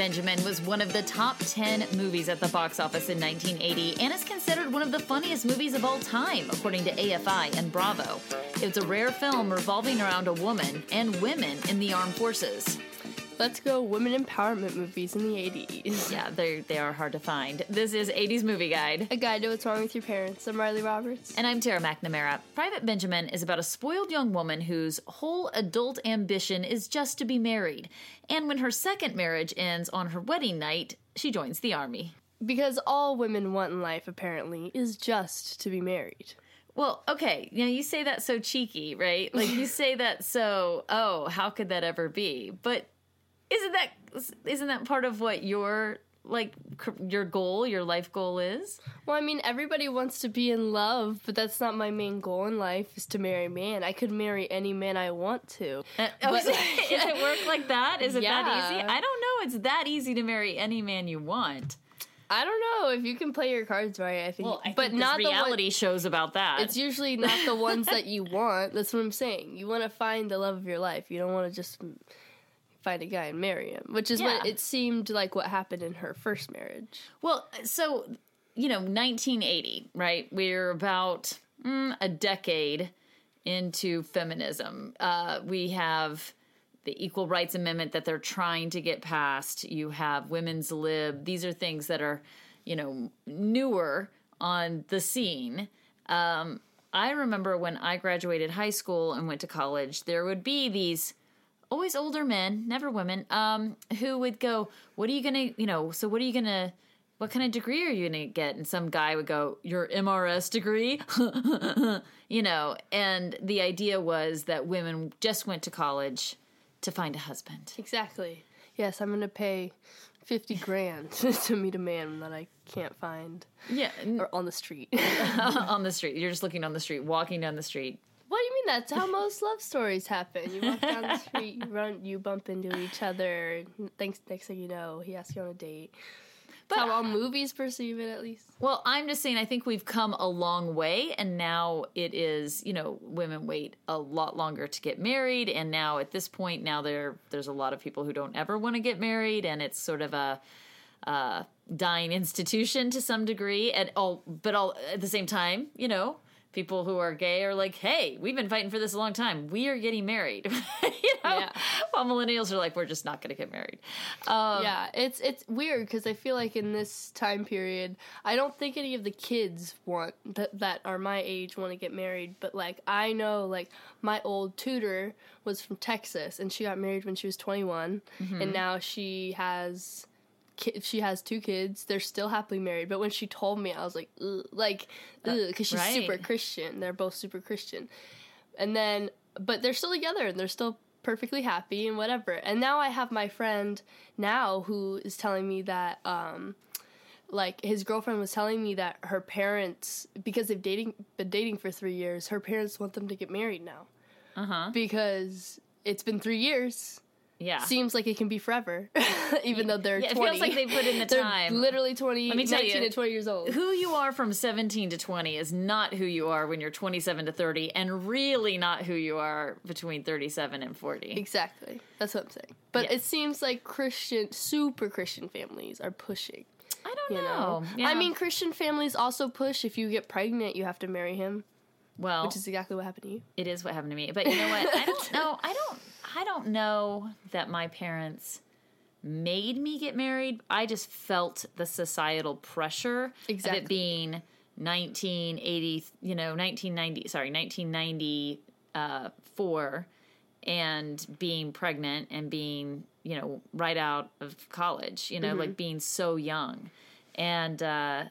Benjamin was one of the top 10 movies at the box office in 1980 and is considered one of the funniest movies of all time, according to AFI and Bravo. It's a rare film revolving around a woman and women in the armed forces. Let's go women empowerment movies in the 80s. Yeah, they they are hard to find. This is 80s Movie Guide. A guide to what's wrong with your parents. I'm Riley Roberts. And I'm Tara McNamara. Private Benjamin is about a spoiled young woman whose whole adult ambition is just to be married. And when her second marriage ends on her wedding night, she joins the army. Because all women want in life, apparently, is just to be married. Well, okay, you know, you say that so cheeky, right? Like you say that so, oh, how could that ever be? But isn't that isn't that part of what your like your goal, your life goal is? Well, I mean, everybody wants to be in love, but that's not my main goal in life. Is to marry a man. I could marry any man I want to. Uh, oh, but, it, does it work like that? Is it yeah. that easy? I don't know. It's that easy to marry any man you want. I don't know if you can play your cards right. I think, well, I but think not reality one, shows about that. It's usually not the ones that you want. That's what I'm saying. You want to find the love of your life. You don't want to just find a guy and marry him, which is yeah. what it seemed like what happened in her first marriage. Well, so you know, 1980, right? We're about mm, a decade into feminism. Uh, we have the Equal Rights Amendment that they're trying to get passed. You have women's lib. These are things that are, you know, newer on the scene. Um, I remember when I graduated high school and went to college, there would be these always older men, never women, um, who would go, What are you gonna, you know, so what are you gonna, what kind of degree are you gonna get? And some guy would go, Your MRS degree? you know, and the idea was that women just went to college to find a husband. Exactly. Yes, I'm gonna pay 50 grand to meet a man that I can't find. Yeah. Or on the street. on the street. You're just looking on the street, walking down the street. What do you mean? That's how most love stories happen. You walk down the street, you run, you bump into each other. Thanks. Next thing you know, he asks you on a date. But how all movies perceive it, at least. Well, I'm just saying. I think we've come a long way, and now it is. You know, women wait a lot longer to get married, and now at this point, now there there's a lot of people who don't ever want to get married, and it's sort of a. Uh, dying institution to some degree, and all, but all at the same time, you know, people who are gay are like, "Hey, we've been fighting for this a long time. We are getting married." you know, yeah. while millennials are like, "We're just not going to get married." Um, yeah, it's it's weird because I feel like in this time period, I don't think any of the kids want that that are my age want to get married. But like, I know like my old tutor was from Texas and she got married when she was twenty one, mm mm-hmm. and now she has she has two kids. They're still happily married. But when she told me, I was like, ugh, like, because she's right. super Christian. They're both super Christian. And then, but they're still together and they're still perfectly happy and whatever. And now I have my friend now who is telling me that, um, like his girlfriend was telling me that her parents, because they've dating been dating for three years, her parents want them to get married now. Uh huh. Because it's been three years yeah. seems like it can be forever, even though they're yeah, 20. It feels like they put in the time. literally 20, Let me tell 19 you, to 20 years old. Who you are from 17 to 20 is not who you are when you're 27 to 30, and really not who you are between 37 and 40. Exactly. That's what I'm saying. But yeah. it seems like Christian, super Christian families are pushing. I don't you know. know? Yeah. I mean, Christian families also push if you get pregnant, you have to marry him. Well, which is exactly what happened to you. It is what happened to me. But you know what? I don't know. I don't I don't know that my parents made me get married. I just felt the societal pressure exactly. of it being 1980, you know, 1990, sorry, 1994 and being pregnant and being, you know, right out of college, you know, mm-hmm. like being so young. And uh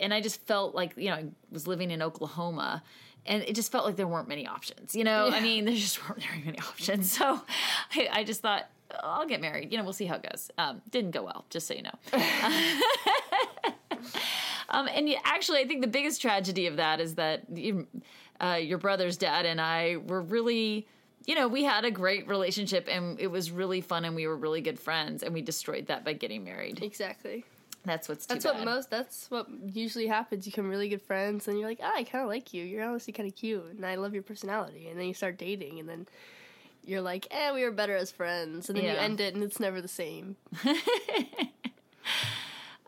and I just felt like, you know, I was living in Oklahoma and it just felt like there weren't many options. You know, yeah. I mean, there just weren't very many options. So I, I, just thought, I'll get married. You know, we'll see how it goes. Um, didn't go well, just so you know. um, and actually, I think the biggest tragedy of that is that uh, your brother's dad and I were really you know, we had a great relationship and it was really fun and we were really good friends and we destroyed that by getting married. Exactly. That's what's that's bad. what most that's what usually happens. You become really good friends, and you're like, ah, I kind of like you. You're honestly kind of cute, and I love your personality. And then you start dating, and then you're like, eh, we were better as friends, and then you end it, and it's never the same.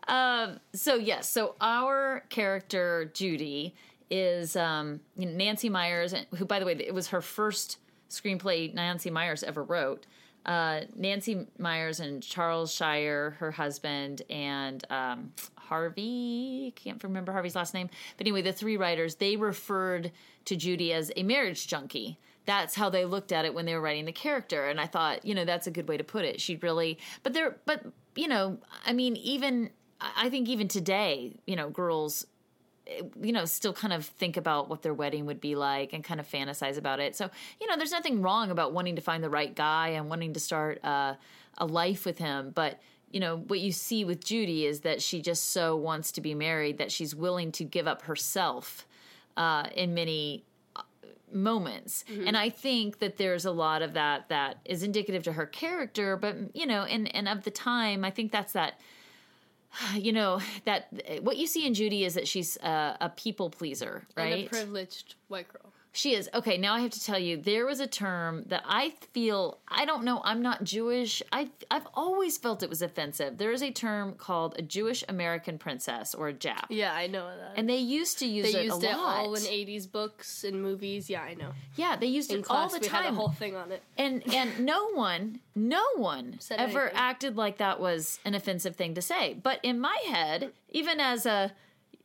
um. so yes, so our character Judy is um, Nancy Meyers, who, by the way, it was her first screenplay Nancy Meyers ever wrote. Uh, Nancy Meyers and Charles Shyer, her husband, and um, Harvey, can't remember Harvey's last name, but anyway, the three writers they referred to Judy as a marriage junkie. That's how they looked at it when they were writing the character, and I thought, you know, that's a good way to put it. She really, but there, but you know, I mean, even I I think even today, you know, girls you know, still kind of think about what their wedding would be like and kind of fantasize about it. So, you know, there's nothing wrong about wanting to find the right guy and wanting to start uh, a life with him. But, you know, what you see with Judy is that she just so wants to be married that she's willing to give up herself uh, in many uh, moments. And I think that there's a lot of that that is indicative to her character, but, you know, and, and of the time, I think that's that you know that eh, what you see in Judy is that she's a, a people pleaser, And right? a privileged white girl. She is. Okay, now I have to tell you there was a term that I feel I don't know, I'm not Jewish. I I've always felt it was offensive. There is a term called a Jewish American princess or a Jap. Yeah, I know that. And they used to use they it used a it lot. all in '80s books and movies. Yeah, I know. yeah, they used In it all class, the we had a time. whole thing on it. and and no one no one Said ever anything. acted like that was an offensive thing to say but in my head even as a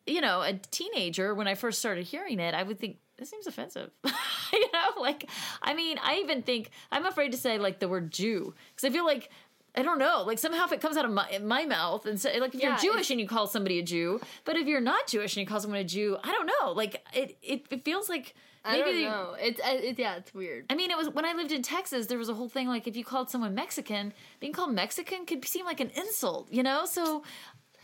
you know a teenager when i first started hearing it i would think this seems offensive you know like i mean i even think i'm afraid to say like the word jew because i feel like I don't know. Like somehow, if it comes out of my, my mouth and say, like, if Yeah, you're Jewish and you call somebody a Jew, but if you're not Jewish and you call someone a Jew, I don't know. Like it, it, it feels like I maybe don't they- know. It's it, yeah, it's weird. I mean, it was when I lived in Texas. There was a whole thing like if you called someone Mexican, being called Mexican could seem like an insult, you know. So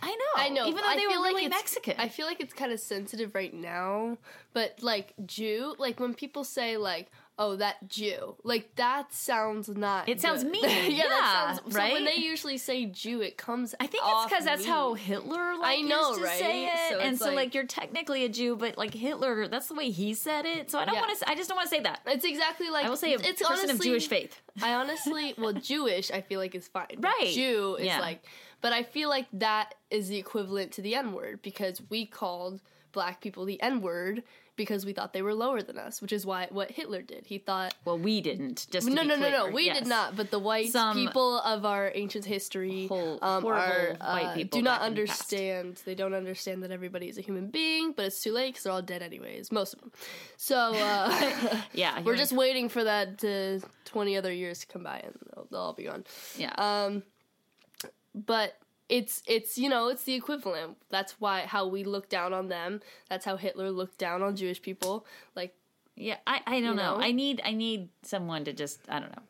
I know, I know. even though they were like really Mexican. I feel like it's kind of sensitive right now, but like Jew, like when people say like, "Oh, that Jew," like that sounds not. It sounds good. mean. yeah, Yeah, that sounds. So right? when they usually say Jew, it comes. I think it's because that's how. Hitler like I know, used to right? say it, So and so like, like- you're technically a Jew, but like Hitler, that's the way he said it. So I don't Yeah. want to. I just don't want to say that. It's exactly like I will say a it's, it's person honestly, of Jewish faith. I honestly, well, Jewish, I feel like is fine. Right. Jew is Yeah. like, but I feel like that is the equivalent to the N word because we called black people the N word because we thought they were lower than us, which is why what Hitler did. He thought. Well, we didn't. Just No, no, no, no. We Yes. did not. But the white Some people of our ancient history whole- um, are, white uh, people do not in the understand. They don't understand that everybody is a human being, but it's too late because they're all dead anyways. Most of them. So uh, Yeah, we're just waiting for that to 20 other years to come by and they'll, they'll all be gone. yeah. Um, but it's it's you know it's the equivalent. That's why how we look down on them. That's how Hitler looked down on Jewish people. Like Yeah, I, I don't know. know? I need I need someone to just I don't know.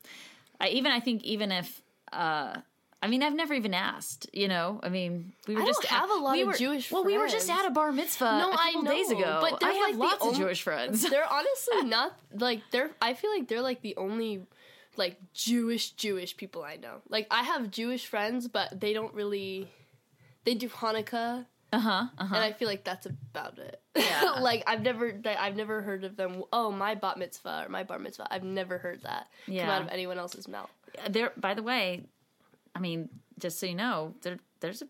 I even I think even if uh I mean I've never even asked, you know. I mean, we were I just have a lot we of were, Jewish Well, we were just at a bar mitzvah No, a I couple days know, ago. but I have like lots of only- Jewish friends. they're honestly not like they're. I feel like they're like the only like Jewish Jewish people I know. Like I have Jewish friends, but they don't really. They do Hanukkah, Uh-huh. Uh-huh. and I feel like that's about it. Yeah. like I've never, I've never heard of them. Oh, my bat mitzvah or my bar mitzvah. I've never heard that come out of anyone else's mouth. there by the way, I mean, just so you know, there there's a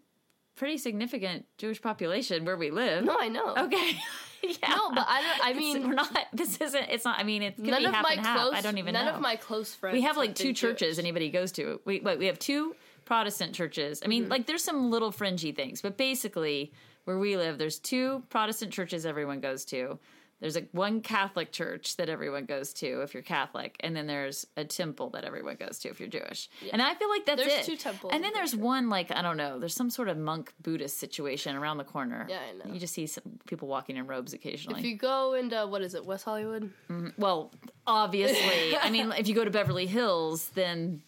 pretty significant Jewish population where we live. No, I know. Okay. yeah. No, but I don't. I mean, we're not this isn't it's not I mean it's none be of my half. close. I don't even none know. of my close friends. we have like two churches Jewish. anybody goes to. We wait, we have two Protestant churches. I mean, Mm-hmm. like there's some little fringy things, but basically where we live, there's two Protestant churches everyone goes to. There's a one Catholic church that everyone goes to if you're Catholic, and then there's a temple that everyone goes to if you're Jewish. And I feel like that's There's it. two temples, and then there's pretty one like I don't know. There's some sort of monk Buddhist situation around the corner. Yeah, I know. You just see some people walking in robes occasionally. If you go into what is it, West Hollywood? Mm-hmm. Well, obviously, I mean, if you go to Beverly Hills, then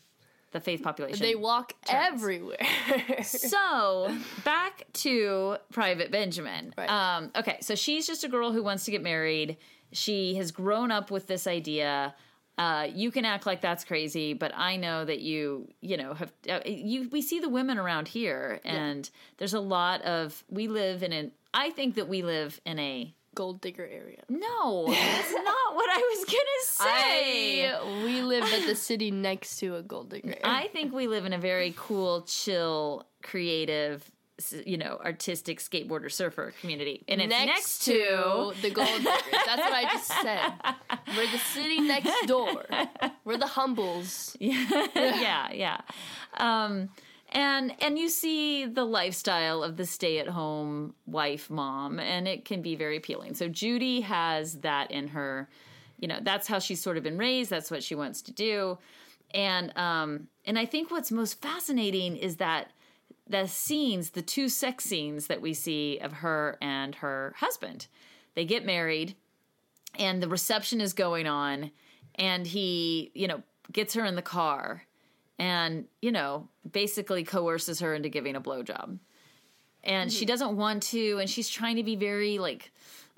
the faith population. They walk everywhere. so back to Private Benjamin. Right. Um, okay, so she's just a girl who wants to get married. She has grown up with this idea. Uh, you can act like that's crazy, but I know that you, you know, have uh, you. We see the women around here, and there's a lot of. We live in an. I think that we live in a gold digger area. No, that's not what I was gonna say. I, we live at the city next to a gold digger area. I think we live in a very cool, chill, creative, you know, artistic skateboarder surfer community, and it's next, to. the gold diggers. That's what I just said. We're the city next door. We're the humbles. yeah, yeah. Um, and and you see the lifestyle of the stay-at-home wife mom, and it can be very appealing. So Judy has that in her. You know, that's how she's sort of been raised. That's what she wants to do, and um, and I think what's most fascinating is that the scenes, the two sex scenes that we see of her and her husband. They get married and the reception is going on and he, you know, gets her in the car and, you know, basically coerces her into giving a blowjob. And she mm-hmm. doesn't want to and she's trying to be very like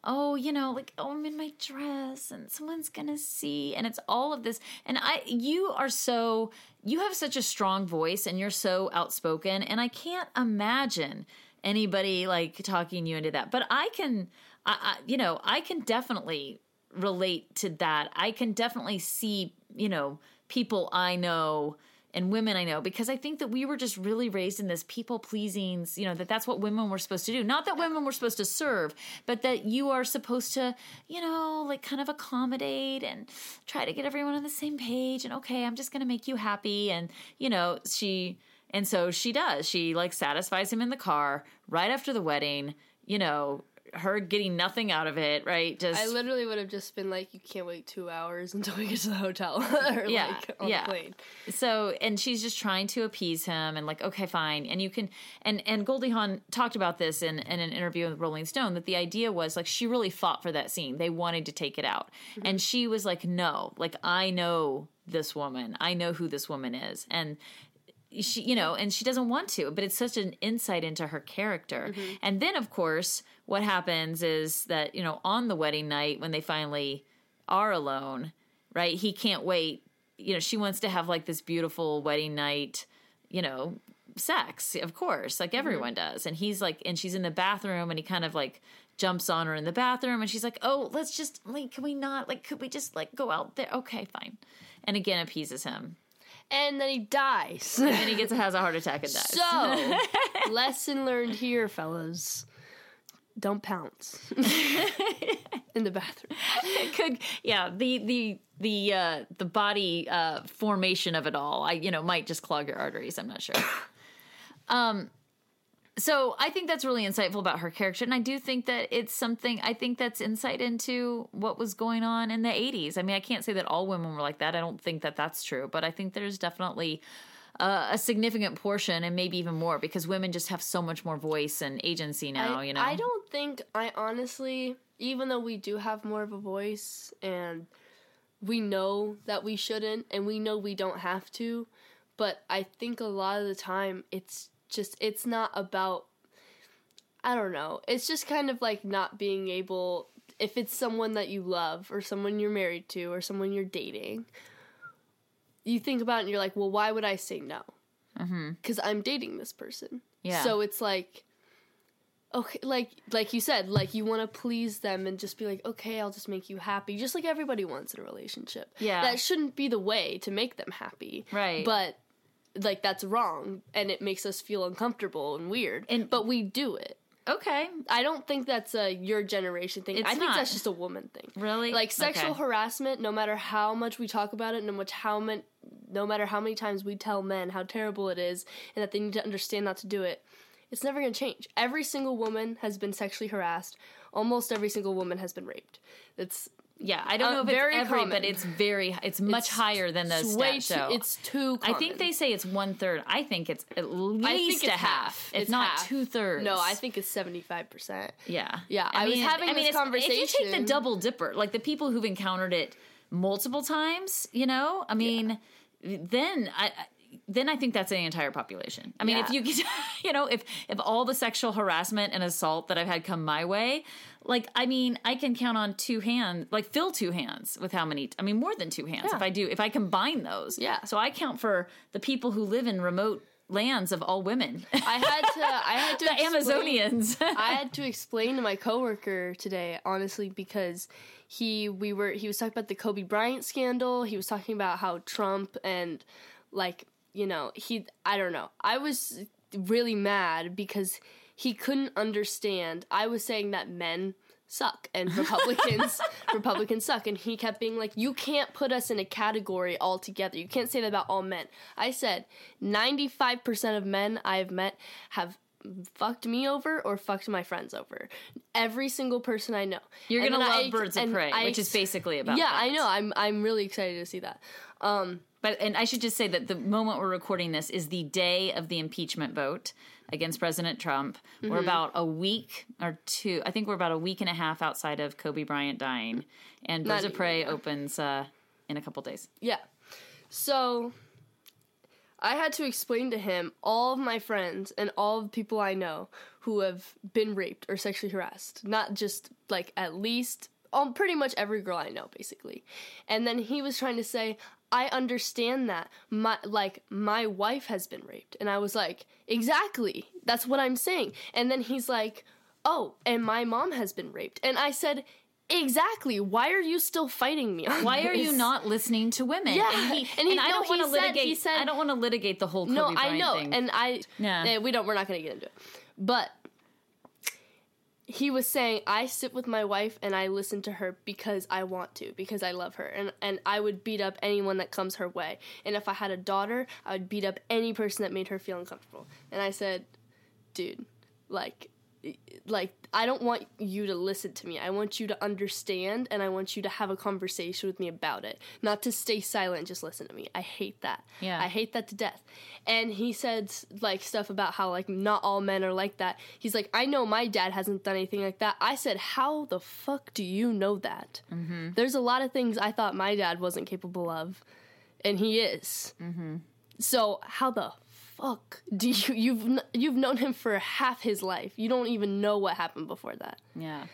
oh, you know, like, oh, I'm in my dress and someone's gonna see. And it's all of this. And I, you are so, you have such a strong voice and you're so outspoken. And I can't imagine anybody like talking you into that. But I can, I, I you know, I can definitely relate to that. I can definitely see, you know, people I know and women I know because I think that we were just really raised in this people pleasing, you know, that that's what women were supposed to do. Not that women were supposed to serve, but that you are supposed to, you know, like kind of accommodate and try to get everyone on the same page and okay, I'm just going to make you happy and, you know, she and so she does. She like satisfies him in the car right after the wedding, you know, her getting nothing out of it, right? Just I literally would have just been like, you can't wait two hours until we get to the hotel. Or Yeah, like on yeah. the plane. so and she's just trying to appease him and like okay fine. And you can and and goldie hawn talked about this in, in an interview with rolling stone that the idea was like she really fought for that scene. They wanted to take it out. Mm-hmm. And she was like no. Like i know this woman. I know who this woman is. And she you know and she doesn't want to but it's such an insight into her character. Mm-hmm. And then of course what happens is that you know on the wedding night when they finally are alone right he can't wait. You know she wants to have like this beautiful wedding night you know sex of course like mm-hmm. everyone does. And he's like and she's in the bathroom and he kind of like jumps on her in the bathroom and she's like oh let's just like can we not like could we just like go out there? Okay fine. And again appeases him And then he dies. and then he gets has a heart attack and dies So, lesson learned here, fellas. Don't pounce in the bathroom. it could yeah the the the uh the body uh formation of it all i you know might just clog your arteries i'm not sure um so i think that's really insightful about her character and i do think that it's something i think that's insight into what was going on in the 80s i mean i can't say that all women were like that. I don't think that that's true but i think there's definitely uh, a significant portion and maybe even more because women just have so much more voice and agency now I, you know? I don't think I honestly, even though we do have more of a voice and we know that we shouldn't and we know we don't have to, but I think a lot of the time it's just it's not about I don't know. It's just kind of like not being able if it's someone that you love or someone you're married to or someone you're dating. You think about it and you're like, well, why would I say no? Mm-hmm. Because I'm dating this person. Yeah. So it's like, okay, like like you said, like you want to please them and just be like, okay, I'll just make you happy, just like everybody wants in a relationship. Yeah. That shouldn't be the way to make them happy. Right. But like that's wrong, and it makes us feel uncomfortable and weird. And- but we do it. okay I don't think that's a your generation thing. It's I think not. that's just a woman thing. Really? Like sexual Okay. harassment, no matter how much we talk about it, no much how many, no matter how many times we tell men how terrible it is and that they need to understand not to do it, it's never going to change. Every single woman has been sexually harassed. Almost every single woman has been raped. It's Yeah, I don't Uh, know if it's very every, common. but it's very, it's much It's- higher than those it's too, show. It's too. I think they say it's one third. I think it's at least I think a it's half, if It's not two thirds. No, I think it's seventy five percent. Yeah, Yeah, I was having this it's- If you take the double dipper, like the people who've encountered it multiple times, you know, I mean, then I. Then I think that's an entire population. I mean, if you get, you know, if if all the sexual harassment and assault that I've had come my way, like I mean, I can count on two hands, like fill two hands with how many. I mean, more than two hands Yeah. if I do if I combine those. Yeah. So I count for the people who live in remote lands of all women. I had to. I had to. the explain- Amazonians. I had to explain to my coworker today, honestly, because he we were he was talking about the Kobe Bryant scandal. He was talking about how Trump and like you know he I don't know. I was really mad because he couldn't understand. I was saying that men suck and Republicans Republicans suck and he kept being like you can't put us in a category altogether. You can't say that about all men. I said 95% of men I've met have fucked me over or fucked my friends over. Every single person I know. You're gonna love I- Birds of Prey, I which is basically about Yeah, that. I know. I'm I'm really excited to see that. Um But and I should just say that the moment we're recording this is the day of the impeachment vote against President Trump. Mm-hmm. We're about a week or two. I think we're about a week and a half outside of Kobe Bryant dying, and Birds of Prey opens uh, in a couple days. Yeah. So I had to explain to him all of my friends and all of the people I know who have been raped or sexually harassed. Not just like at least um, pretty much every girl I know basically. And then he was trying to say I understand that my like my wife has been raped and I was like exactly that's what I'm saying and then he's like oh and my mom has been raped and I said exactly why are you still fighting me Why are you not listening to women? Yeah, and, he, and he- and I no, don't want to litigate. he said- I don't want to litigate the whole Kobe No, Bryant I know, thing. and I Yeah. eh, we don't. We're not going to get into it. But he was saying, I sit with my wife and I listen to her because I want to, because I love her, and and I would beat up anyone that comes her way. And if I had a daughter, I would beat up any person that made her feel uncomfortable. And I said, dude, like. Like I don't want you to listen to me. I want you to understand and I want you to have a conversation with me about it. Not to stay silent, just listen to me. I hate that. Yeah. I hate that to death. And he said like stuff about how like not all men are like that. He's like, I know my dad hasn't done anything like that. I said, how the fuck do you know that? Mm-hmm. There's a lot of things I thought my dad wasn't capable of, and he is. Mm-hmm. So how the fuck do you you've you've known him for half his life? You don't even know what happened before that. yeah.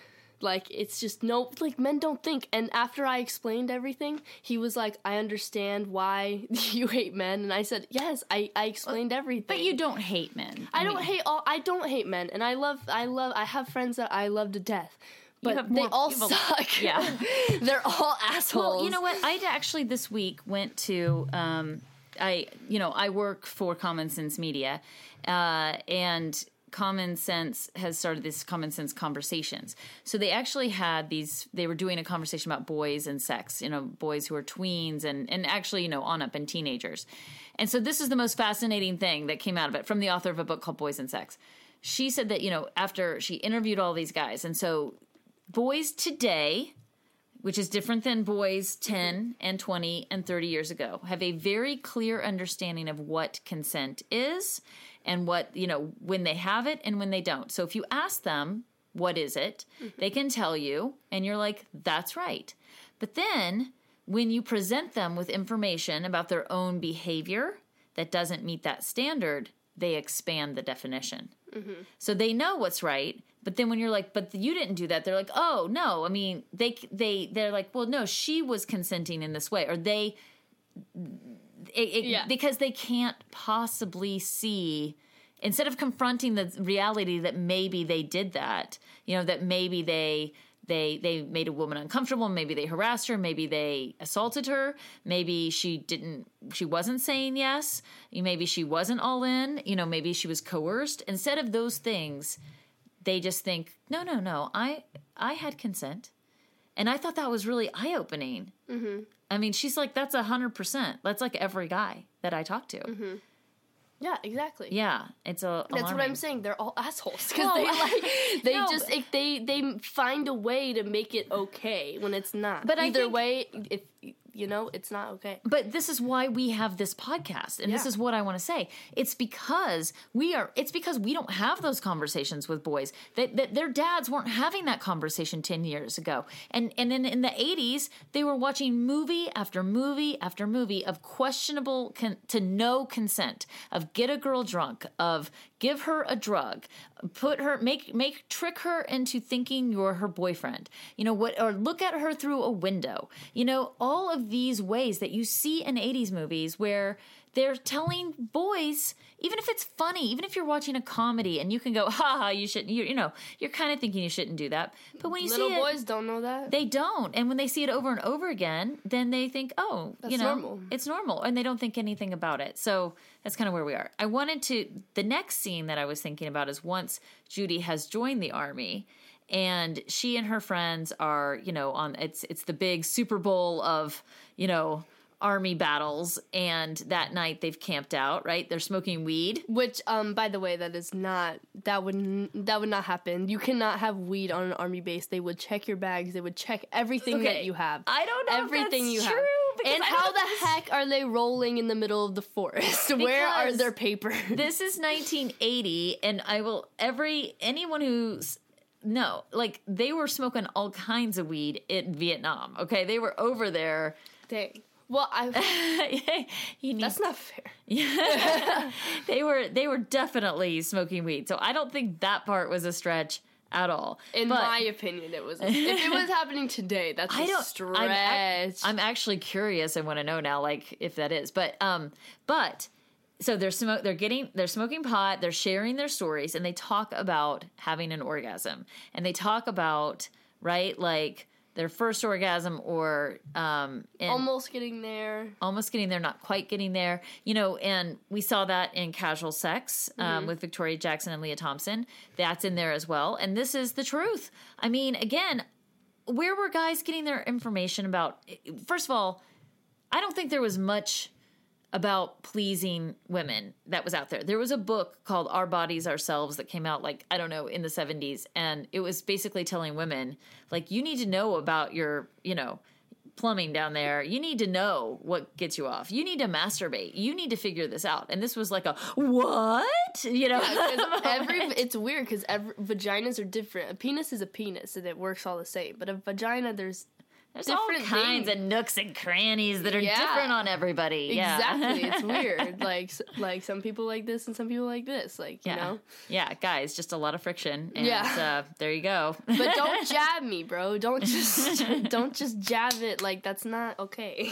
Like it's just no like men don't think. And after I explained everything, he was like, "I understand why you hate men." And I said, "Yes, I I explained everything." But you don't hate men. I don't mean, hate all. I don't hate men, and I love. I love. I have friends that I love to death, but have they all a- suck. Yeah. they're all assholes. Well, you know what? I actually this week went to um, I you know I work for Common Sense Media, uh, and Common Sense has started this Common Sense conversations. So they actually had these. They were doing a conversation about boys and sex. You know, boys who are tweens and and actually you know on up and teenagers. And so this is the most fascinating thing that came out of it from the author of a book called Boys and Sex. She said that you know after she interviewed all these guys, and so boys today which is different than boys mm-hmm. 10 and 20 and 30 years ago have a very clear understanding of what consent is and what you know when they have it and when they don't. So if you ask them what is it? Mm-hmm. They can tell you and you're like that's right. But then when you present them with information about their own behavior that doesn't meet that standard they expand the definition. Mm-hmm. So they know what's right but then when you're like but you didn't do that they're like oh no i mean they they they're like well no she was consenting in this way or they it, it- Yeah. because they can't possibly see instead of confronting the reality that maybe they did that you know that maybe they they they made a woman uncomfortable maybe they harassed her maybe they assaulted her maybe she didn't she wasn't saying yes maybe she wasn't all in you know maybe she was coerced instead of those things they just think no no no i i had consent and i thought that was really eye-opening mm-hmm. i mean she's like that's a hundred percent that's like every guy that i talk to yeah, exactly. yeah it's a That's what. I'm saying. They're all assholes because Well, they like they no, just like, they they find a way to make it okay when it's not. But either think- way, if you know, it's not okay. but this is why we have this podcast and this is what i want to say. It's because we are it's because we don't have those conversations with boys. That, that their dads weren't having that conversation 10 years ago. And and in, in the 80s they were watching movie after movie after movie of questionable con- to no consent of get a girl drunk of give her a drug put her make make trick her into thinking you're her boyfriend. You know what or look at her through a window. You know all of these ways that you see in 80s movies where they're telling boys, even if it's funny, even if you're watching a comedy and you can go, ha ha, you shouldn't, you, you know, you're kind of thinking you shouldn't do that. But when you Little see it, little boys don't know that. they don't. And when they see it over and over again, then they think, oh, you know, normal. it's normal. And they don't think anything about it. So that's kind of where we are. I wanted to, the next scene that I was thinking about is once Judy has joined the army and she and her friends are, you know, on, it's, it's the big Super Bowl of, you know, army battles. And that night they've camped out, right? They're smoking weed. Which, um, by the way, that is not that would that would not happen. You cannot have weed on an army base. They would check your bags. They would check everything Okay. that you have. I don't know if everything that's you true, have. And I how the know if this- heck are they rolling in the middle of the forest? Where are their papers? this is 1980 and i will every anyone who's no like they were smoking all kinds of weed in vietnam okay they were over there Dang. Well, I need, that's not fair. they were they were definitely smoking weed so i don't think that part was a stretch at all In But my opinion, it was. if it was happening today, that's a I don't. stretch. I'm, ac- I'm actually curious. I want to know now, like if that is. But um, but so they're smoke. They're getting. They're smoking pot. They're sharing their stories, and they talk about having an orgasm, and they talk about right like their first orgasm or um almost getting there. almost getting there, not quite getting there. You know, and we saw that in Casual Sex um, with Victoria Jackson and Lea Thompson. That's in there as well. And this is the truth. I mean, again, where were guys getting their information about? First of all, I don't think there was much about pleasing women that was out there. There was a book called Our Bodies Ourselves that came out like I don't know in the 70s and it was basically telling women like you need to know about your, you know, plumbing down there. You need to know what gets you off. You need to masturbate. You need to figure this out. And this was like a what? You know, 'Cause every it's weird because every vaginas are different. A penis is a penis and it works all the same. But a vagina, there's there's all different kinds things. of nooks and crannies that are Yeah. different on everybody. Yeah. exactly. It's weird. Like like some people like this and some people like this. Like you Yeah. know. Yeah, guys, just a lot of friction. And Yeah. uh, there you go. But don't jab me, bro. Don't just don't just jab it. Like that's not okay.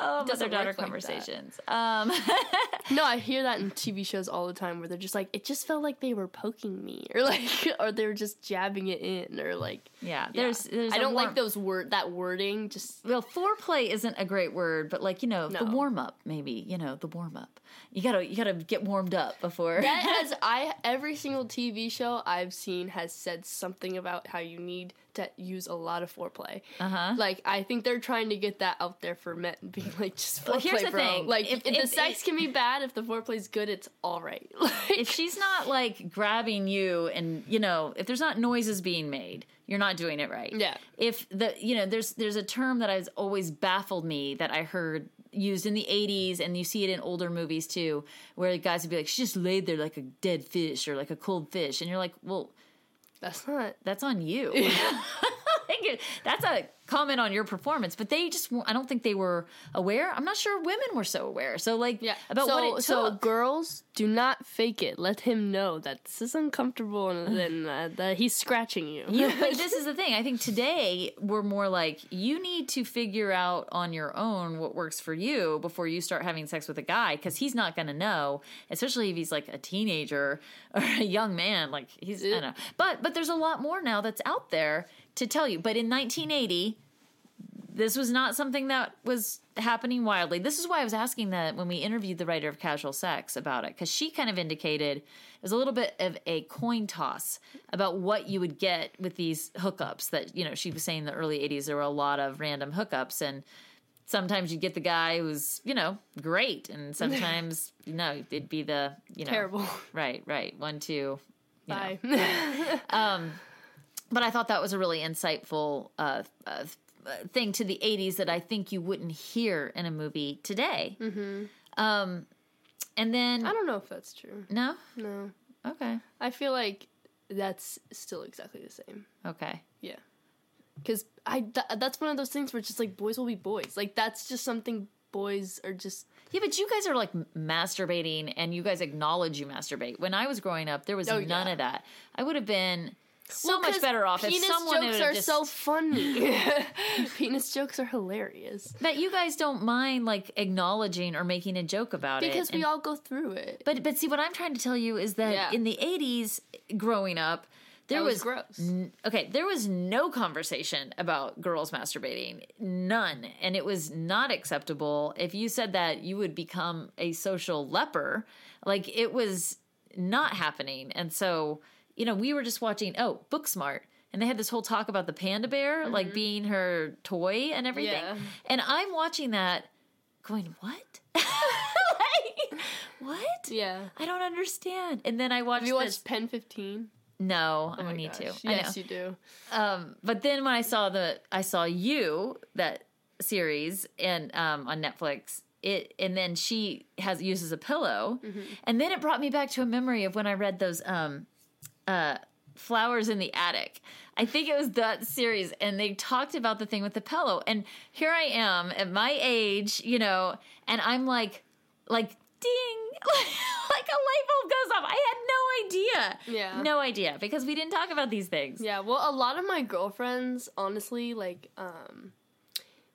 Oh, doesn't mother daughter work like conversations. um, No, I hear that in TV shows all the time where they're just like, it just felt like they were poking me, or like, or they were just jabbing it in, or like. yeah, yeah. there's, there's. I a don't warm- like those word that wording. Just Well, foreplay isn't a great word, but like you know, the warm up, maybe you know, the warm up. You gotta, you gotta get warmed up before. that has I every single TV show I've seen has said something about how you need to use a lot of foreplay. Uh huh. Like I think they're trying to get that out there for men, being like just foreplay, Well, here's the bro. thing. Like If- if, the if- sex can be bad, if the foreplay's good, it's all right. Like, if she's not like grabbing you and you know if there's not noises being made you're not doing it right Yeah. if the you know there's there's a term that has always baffled me that i heard used in the 80s and you see it in older movies too where the guys would be like she just laid there like a dead fish or like a cold fish and you're like well that's not. that's on you Like, that's a comment on your performance but they just i don't think they were aware i'm not sure women were so aware so like Yeah. about so, what it took So girls, do not fake it. Let him know that this is uncomfortable and then uh, that he's scratching you. You, but this is the thing. I think today we're more like you need to figure out on your own what works for you before you start having sex with a guy because he's not going to know, especially if he's like a teenager or a young man. Like he's, I don't know. But but there's a lot more now that's out there to tell you. But in 1980, this was not something that was happening wildly. This is why I was asking that when we interviewed the writer of Casual Sex about it, because she kind of indicated it was a little bit of a coin toss about what you would get with these hookups. That you know, she was saying in the early '80s there were a lot of random hookups, and sometimes you'd get the guy who's you know great, and sometimes you know it'd be the you know Terrible. right, right, one, two. you know. Um, But I thought that was a really insightful uh, uh, thing to the 80s that I think you wouldn't hear in a movie today. Mm-hmm. Um, and then, I don't know if that's true. no? No, Okay. I feel like that's still exactly the same. Okay. Yeah, because I th- that's one of those things where it's just like boys will be boys. Like that's just something boys are just. Yeah, but you guys are like masturbating and you guys acknowledge you masturbate. When I was growing up, there was Oh, none yeah. of that. I would have been so Well, much better off if penis someone jokes are just, so funny. penis jokes are hilarious that you guys don't mind like acknowledging or making a joke about it because we and- all go through it. But but see, what I'm trying to tell you is that Yeah. in the '80s, growing up, there That was, was gross. n- okay, there was no conversation about girls masturbating, none, and it was not acceptable. If you said that, you would become a social leper. Like it was not happening, and so you know, we were just watching. Oh, Booksmart. And they had this whole talk about the panda bear, like being her toy and everything. Mm-hmm. Yeah. And I'm watching that going, what? like, what? Yeah. I don't understand. And then I watched Have you this. watched Pen 15? No, I Oh my don't need gosh. to. Yes, you do. Um, but then when I saw the, I saw you that series and um, on Netflix. It and then she has uses a pillow, Mm-hmm. and then it brought me back to a memory of when I read those um, uh, flowers in the attic. I think it was that series, and they talked about the thing with the pillow. And here I am at my age, you know, and I'm like, like ding, like a light bulb goes off. I had no idea, Yeah. no idea, because we didn't talk about these things. Yeah, well, a lot of my girlfriends, honestly, like, um,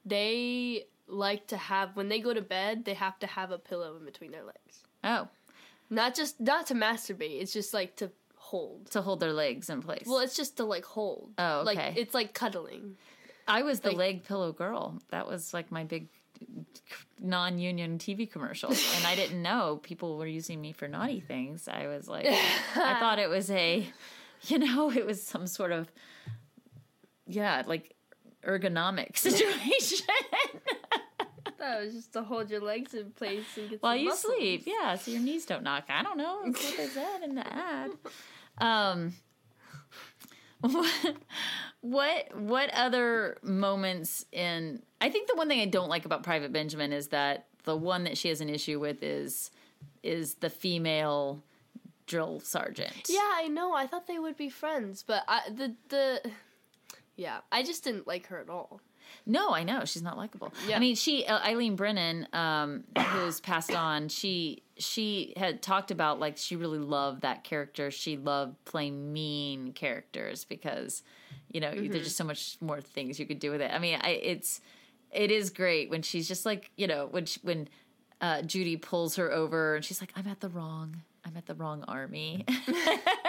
they like to have when they go to bed, they have to have a pillow in between their legs. Oh, Not just not to masturbate. It's just like to hold. to hold their legs in place. Well, it's just to like hold. Oh, Like okay. it's like cuddling. I was the like- leg pillow girl. That was like my big non-union TV commercial, and I didn't know people were using me for naughty things. I was like, I thought it was a, you know, it was some sort of, yeah, like ergonomic situation That was just to hold your legs in place and get while you muscles. sleep. Yeah, so your knees don't knock. I don't know. What they said in the ad. Um, what, what what other moments in? I think the one thing I don't like about Private Benjamin is that the one that she has an issue with is is the female drill sergeant. Yeah, I know. I thought they would be friends, but I the the yeah, I just didn't like her at all. No, I know she's not likable. Yeah. I mean, she uh, Eileen Brennan, um, who's passed on. She she had talked about like she really loved that character. She loved playing mean characters because you know Mm-hmm. there's just so much more things you could do with it. I mean, I, it's it is great when she's just like you know when she, when uh, Judy pulls her over and she's like, "I'm at the wrong." I'm at the wrong army.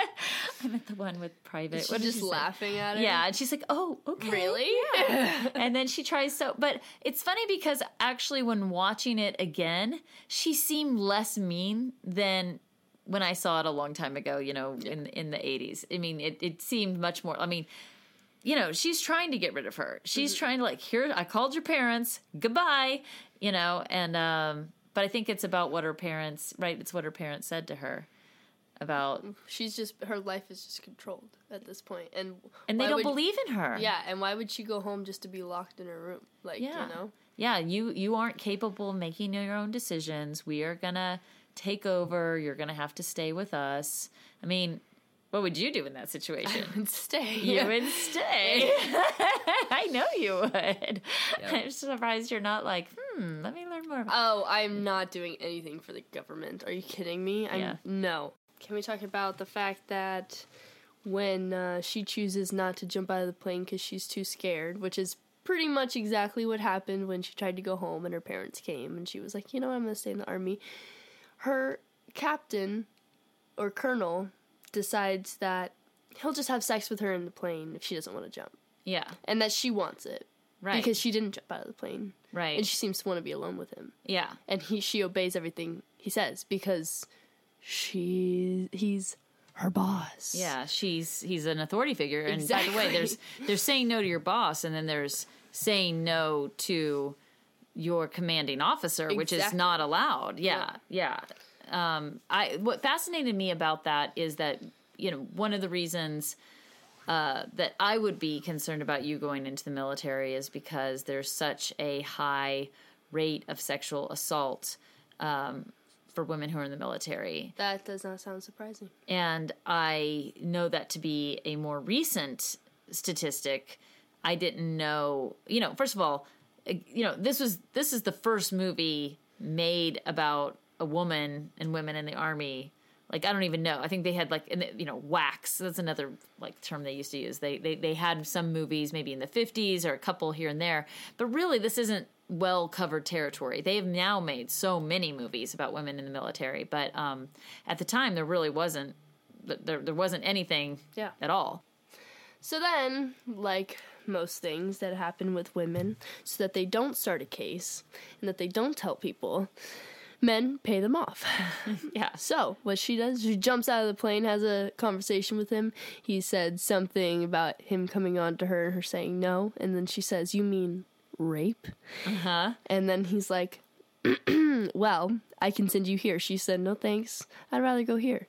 I'm at the one with private. She's just she say? laughing at it. Yeah, and she's like, "Oh, okay." Really? and then she tries so but it's funny because actually when watching it again she seemed less mean than when i saw it a long time ago you know in in the 80s i mean it, it seemed much more i mean you know she's trying to get rid of her she's trying to like here i called your parents goodbye you know and um but i think it's about what her parents right it's what her parents said to her about She's just her life is just controlled at this point, and and they don't would- believe in her Yeah, and why would she go home just to be locked in her room? Like Yeah. you know, yeah you you aren't capable of making your own decisions we are gonna take over you're gonna have to stay with us i mean what would you do in that situation and stay. you would stay i know you would i'm surprised you're not like hmm let me learn more about Oh, I'm not doing anything for the government. Are you kidding me? I'm, Yeah. No. Can we talk about the fact that when uh, she chooses not to jump out of the plane because she's too scared, which is pretty much exactly what happened when she tried to go home and her parents came and she was like, you know, I'm going to stay in the army. Her captain or colonel decides that he'll just have sex with her in the plane if she doesn't want to jump. Yeah. And that she wants it. Right. Because she didn't jump out of the plane. Right. And she seems to want to be alone with him. Yeah. And he she obeys everything he says because she he's her boss. Yeah, she's he's an authority figure, and by the way, Exactly. there's there's saying no to your boss, and then there's saying no to your commanding officer, which is not allowed. Yeah, yeah. Um, I what fascinated me about that is that you know one of the reasons uh, that I would be concerned about you going into the military is because there's such a high rate of sexual assault um, for women who are in the military. That does not sound surprising. And I know that to be a more recent statistic. I didn't know, you know, first of all, you know, this was this is the first movie made about a woman and women in the army like I don't even know. I think they had like you know WACs. That's another like term they used to use. They they they had some movies maybe in the 50s or a couple here and there, but really this isn't well covered territory. They have now made so many movies about women in the military, but um, at the time there really wasn't there there wasn't anything Yeah. at all. So then, like most things that happen with women, so that they don't start a case and that they don't tell people, men pay them off. Yeah. so, what she does, she jumps out of the plane, has a conversation with him. He said something about him coming on to her and her saying no. And then she says, You mean rape? Huh? And then he's like, Well, I can send you here. She said, No thanks. I'd rather go here.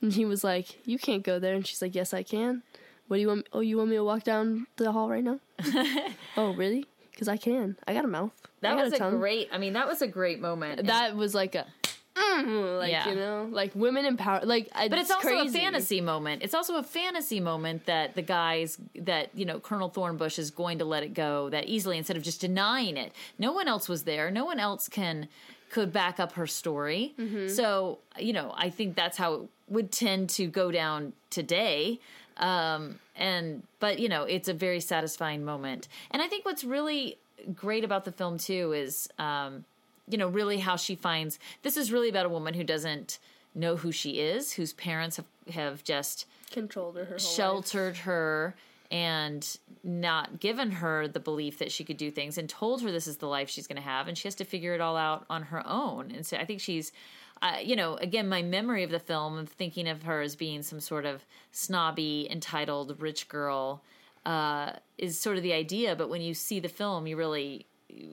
And he was like, You can't go there. And she's like, Yes, I can. What do you want? Oh, you want me to walk down the hall right now? oh, really? Because I can. I got a mouth. That was a tongue. great. I mean, that was a great moment. That was like a. mm, like Yeah. you know, like women empower. Like, but it's, also crazy. a fantasy moment. It's also a fantasy moment that the guys that you know Colonel Thornbush is going to let it go that easily instead of just denying it. No one else was there. No one else can could back up her story. Mm-hmm. So you know, I think that's how it would tend to go down today. Um, and but you know, it's a very satisfying moment. And I think what's really great about the film too is um, you know, really how she finds this is really about a woman who doesn't know who she is, whose parents have, have just controlled her. her whole life. sheltered her and not given her the belief that she could do things and told her this is the life she's going to have and she has to figure it all out on her own. And so I think she's uh, you know, again, my memory of the film of thinking of her as being some sort of snobby, entitled, rich girl uh, is sort of the idea. But when you see the film, you really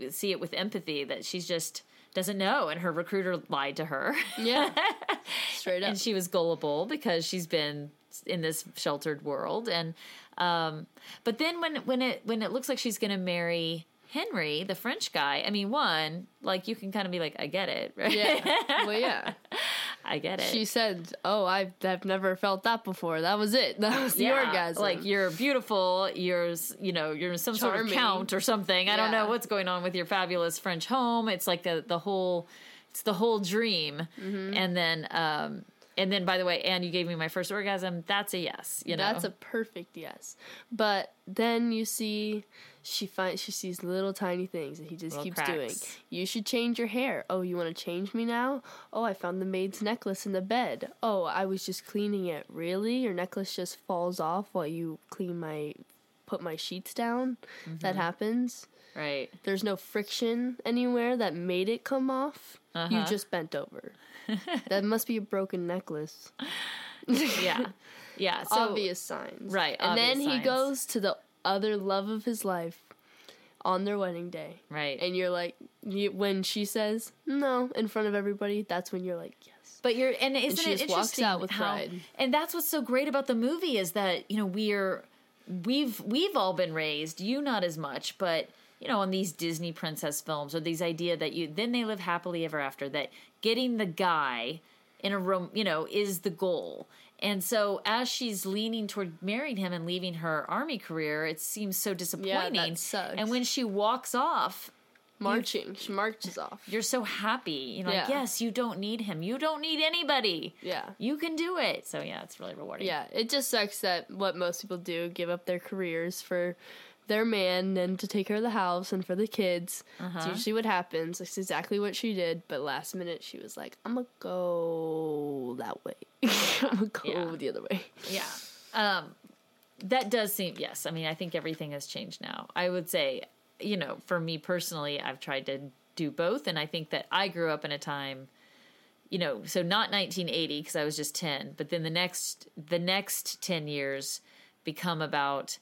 see it with empathy that she's just doesn't know, and her recruiter lied to her. Yeah, straight up. and she was gullible because she's been in this sheltered world and um but then when when it when it looks like she's going to marry Henry, the French guy, I mean, one, like you can kind of be like, I get it, right? yeah, well, yeah. I get it. She said, "Oh, I've, I've never felt that before. That was it. That was the Yeah, orgasm. Like you're beautiful. You're, you know, you're in some sort of count or something. I don't know what's going on with your fabulous French home. It's like the the whole, it's the whole dream. Mm-hmm. And then, um, and then by the way, and you gave me my first orgasm. That's a yes. You know, That's a perfect yes. But then you see she finds she sees little tiny things that he just Little keeps cracks. doing. You should change your hair. Oh, you want to change me now? Oh, I found the maid's necklace in the bed. Oh, I was just cleaning it. Really? Your necklace just falls off while you clean my put my sheets down? Mm-hmm. That happens. right. There's no friction anywhere that made it come off. You Uh-huh. just bent over. that must be a broken necklace. Yeah, yeah. So obvious signs. Right, And then obvious he signs. goes to the other love of his life on their wedding day. right. And you're like, you, when she says no in front of everybody, that's when you're like, yes. But you're and isn't she it just walks interesting out with how, pride. And that's what's so great about the movie is that you know we're we've we've all been raised. You not as much, but you know on these Disney princess films or these idea that you then they live happily ever after. That getting the guy in a room, you know, is the goal. And so as she's leaning toward marrying him and leaving her army career, it seems so disappointing. Yeah, that sucks. And when she walks off, Marching. She marches off. you're so happy. You know, like, yes, you don't need him. You don't need anybody. Yeah. You can do it. So yeah, it's really rewarding. Yeah. It just sucks that what most people do give up their careers for their man and to take care of the house and for the kids. Uh-huh. It's usually what happens. It's exactly what she did. But last minute, she was like, I'm going to go that way. I'm going to go Yeah. the other way. Yeah. Um, that does seem yes. I mean, I think everything has changed now. I would say, you know, for me personally, I've tried to do both, and I think that I grew up in a time, you know, so not 1980 because I was just 10, but then the next the next 10 years become about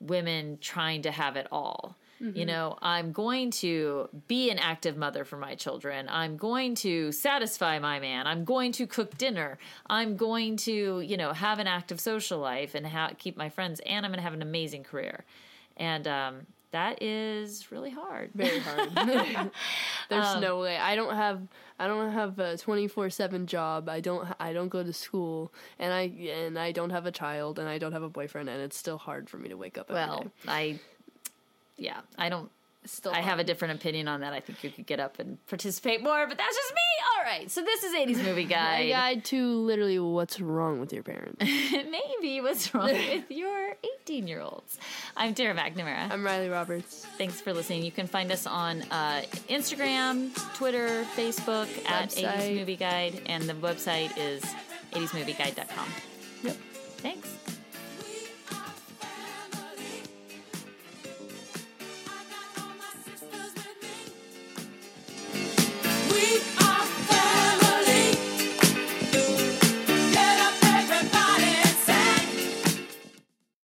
women trying to have it all. You know, I'm going to be an active mother for my children. I'm going to satisfy my man. I'm going to cook dinner. I'm going to, you know, have an active social life and ha- keep my friends. And I'm going to have an amazing career. And um, that is really hard. very hard. There's Um, no way. I don't have I don't have a 24/7 job. I don't I don't go to school and I and I don't have a child and I don't have a boyfriend and it's still hard for me to wake up every Well, day. I, yeah, I don't. Still. I have a different opinion on that. I think you could get up and participate more, but that's just me. All right. So this is 80s movie guide. guide to literally what's wrong with your parents. Maybe what's wrong with your 18 year olds. I'm Tara McNamara. I'm Riley Roberts. Thanks for listening. You can find us on uh, Instagram, Twitter, Facebook at 80s Movie Guide, and the website is 80smovieguide.com. Yep. Thanks.